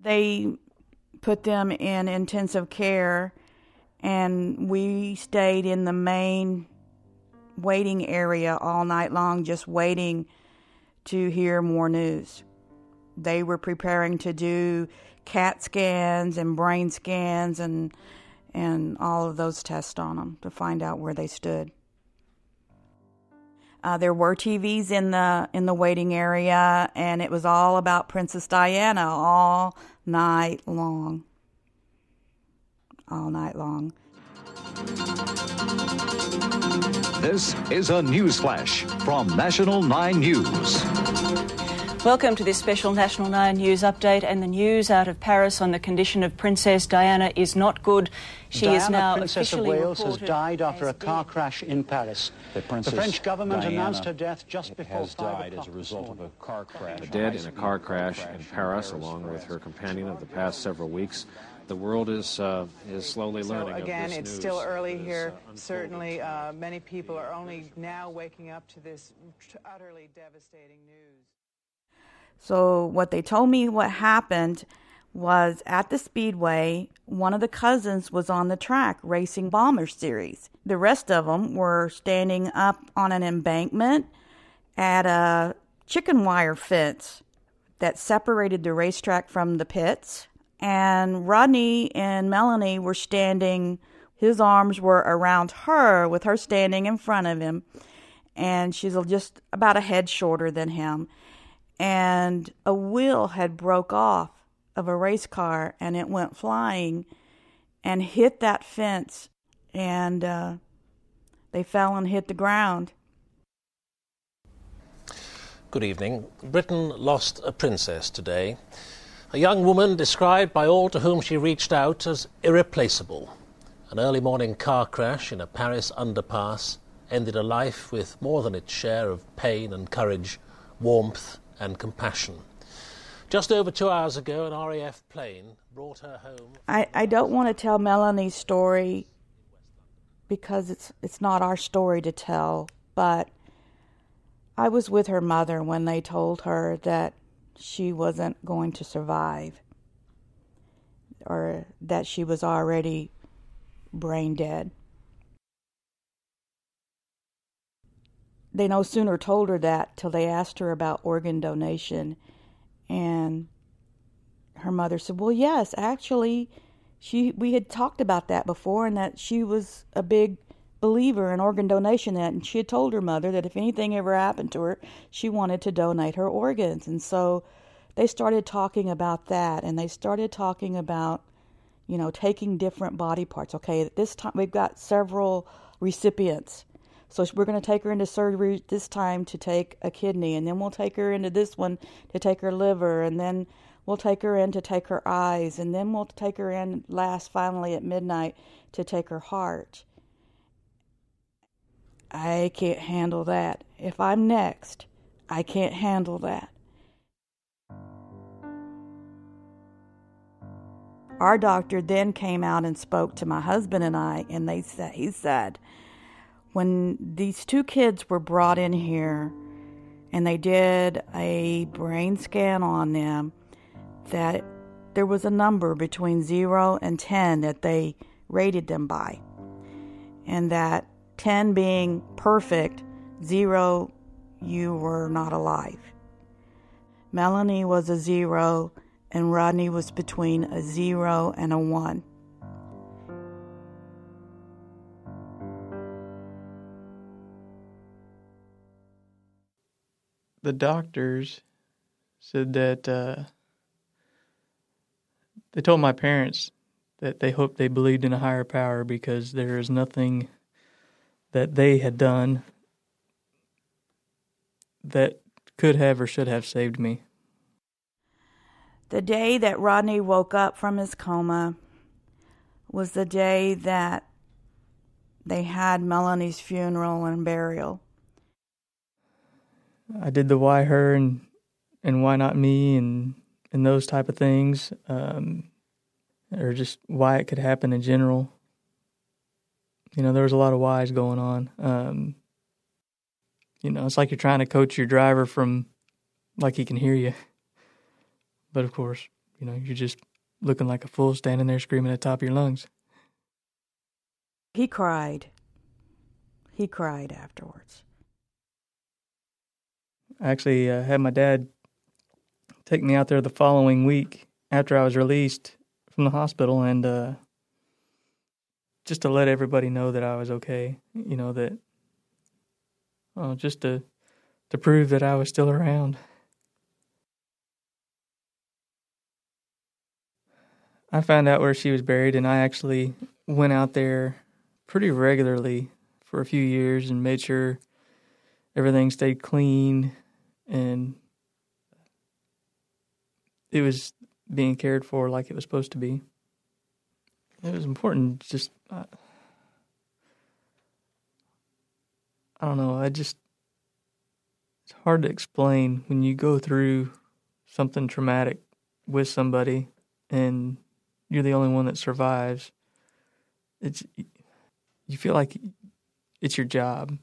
They put them in intensive care, and we stayed in the main waiting area all night long, just waiting to hear more news. They were preparing to do CAT scans and brain scans and and all of those tests on them to find out where they stood. Uh, there were TVs in the in the waiting area, and it was all about Princess Diana all night long. All night long.
This is a news flash from National 9 News.
Welcome to this special National 9 News update and the news out of Paris on the condition of Princess Diana is not good. She
Diana,
is now
Princess of
officially
Wales, has died after a car crash in Paris.
The, princess
French government
Diana
announced her death just before
has
five
died as a result of a car crash.
Dead in a car crash in Paris, along with her companion of the past several weeks. The world is uh, is slowly learning.
So
learning
again,
of this
it's
news.
still early
that is,
here.
uh,
Certainly, uh, many people are only now waking up to this t- utterly devastating news.
So what they told me what happened was at the speedway, one of the cousins was on the track racing bomber series. The rest of them were standing up on an embankment at a chicken wire fence that separated the racetrack from the pits. And Rodney and Melanie were standing, his arms were around her, with her standing in front of him. And she's just about a head shorter than him. And a wheel had broke off of a race car and it went flying and hit that fence. And uh, they fell and hit the ground.
Good evening. Britain lost a princess today. A young woman described by all to whom she reached out as irreplaceable. An early morning car crash in a Paris underpass ended a life with more than its share of pain and courage, warmth and compassion. Just over two hours ago, an RAF plane brought her home.
I, I don't want to tell Melanie's story because it's it's not our story to tell, but I was with her mother when they told her that she wasn't going to survive or that she was already brain dead. They no sooner told her that till they asked her about organ donation and her mother said, "Well, yes, actually, she we had talked about that before, and that she was a big believer in organ donation. And she had told her mother that if anything ever happened to her, she wanted to donate her organs. And so they started talking about that, and they started talking about, you know, taking different body parts. Okay, this time we've got several recipients. So we're going to take her into surgery this time to take a kidney, and then we'll take her into this one to take her liver, and then we'll take her in to take her eyes, and then we'll take her in last finally at midnight to take her heart. I can't handle that. If I'm next, I can't handle that. Our doctor then came out and spoke to my husband and I, and they said, he said, when these two kids were brought in here and they did a brain scan on them, that there was a number between zero and 10 that they rated them by. And that 10 being perfect, zero, you were not alive. Melanie was a zero, and Rodney was between a zero and a one.
The doctors said that uh, they told my parents that they hoped they believed in a higher power because there is nothing that they had done that could have or should have saved me.
The day that Rodney woke up from his coma was the day that they had Melanie's funeral and burial.
I did the why her and and why not me and and those type of things, um, or just why it could happen in general. You know, there was a lot of whys going on. Um, you know, it's like you're trying to coach your driver from like he can hear you, but of course, you know, you're just looking like a fool standing there screaming at the top of your lungs.
He cried. He cried afterwards.
I actually uh, had my dad take me out there the following week after I was released from the hospital and uh, just to let everybody know that I was okay. You know that, oh, just to to prove that I was still around. I found out where she was buried, and I actually went out there pretty regularly for a few years and made sure everything stayed clean and it was being cared for like it was supposed to be. It was important. Just uh, I don't know. I just it's hard to explain when you go through something traumatic with somebody and you're the only one that survives. It's you feel like it's your job,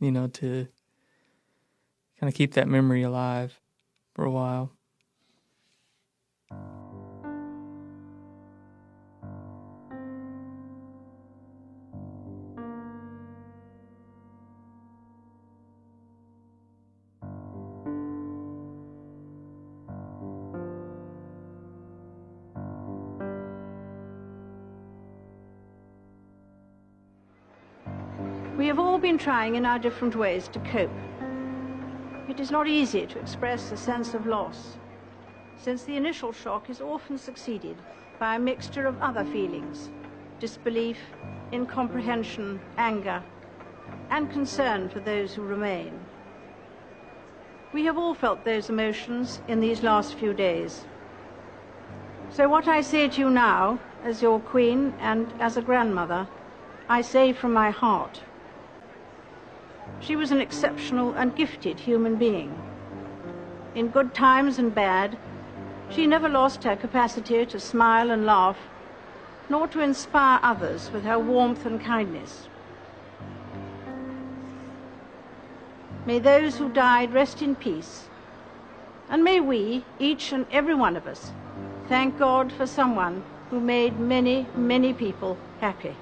you know, to kind of keep that memory alive for a while.
We have all been trying in our different ways to cope. It is not easy to express a sense of loss, since the initial shock is often succeeded by a mixture of other feelings disbelief, incomprehension, anger, and concern for those who remain. We have all felt those emotions in these last few days. So, what I say to you now, as your queen and as a grandmother, I say from my heart. She was an exceptional and gifted human being. In good times and bad, she never lost her capacity to smile and laugh, nor to inspire others with her warmth and kindness. May those who died rest in peace, and may we, each and every one of us, thank God for someone who made many, many people happy.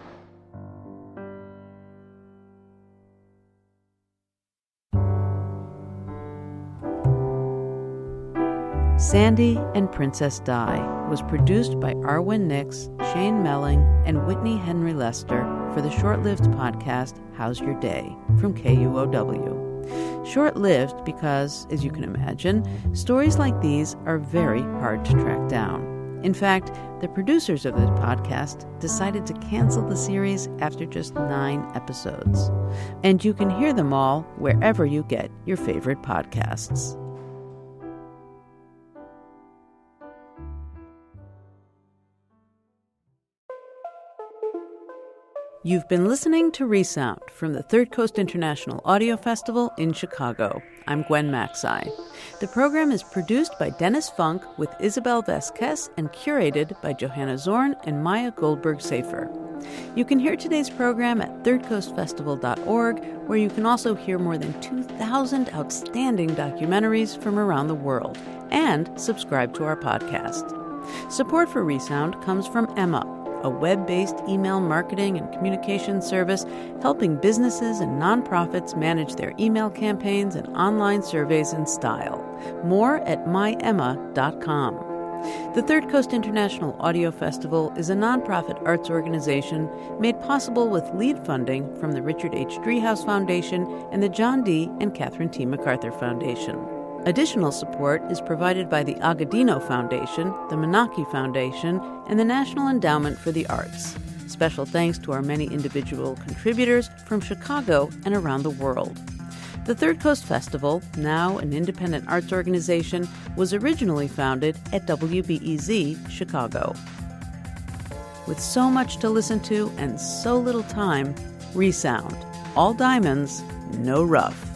Sandy and Princess Di was produced by Arwen Nicks, Shane Melling, and Whitney Henry Lester for the short lived podcast How's Your Day from KUOW. Short lived because, as you can imagine, stories like these are very hard to track down. In fact, the producers of the podcast decided to cancel the series after just nine episodes. And you can hear them all wherever you get your favorite podcasts. You've been listening to Resound from the Third Coast International Audio Festival in Chicago. I'm Gwen Macsai. The program is produced by Dennis Funk with Isabel Vasquez and curated by Johanna Zorn and Maya Goldberg Safir. You can hear today's program at thirdcoastfestival.org, where you can also hear more than 2,000 outstanding documentaries from around the world and subscribe to our podcast. Support for Resound comes from Emma a web based email marketing and communication service helping businesses and nonprofits manage their email campaigns and online surveys in style. More at myemma.com. The Third Coast International Audio Festival is a nonprofit arts organization made possible with lead funding from the Richard H. Driehaus Foundation and the John D. and Catherine T. MacArthur Foundation. Additional support is provided by the Agudino Foundation, the Menaki Foundation, and the National Endowment for the Arts. Special thanks to our many individual contributors from Chicago and around the world. The Third Coast Festival, now an independent arts organization, was originally founded at WBEZ Chicago. With so much to listen to and so little time, Resound. All diamonds, no rough.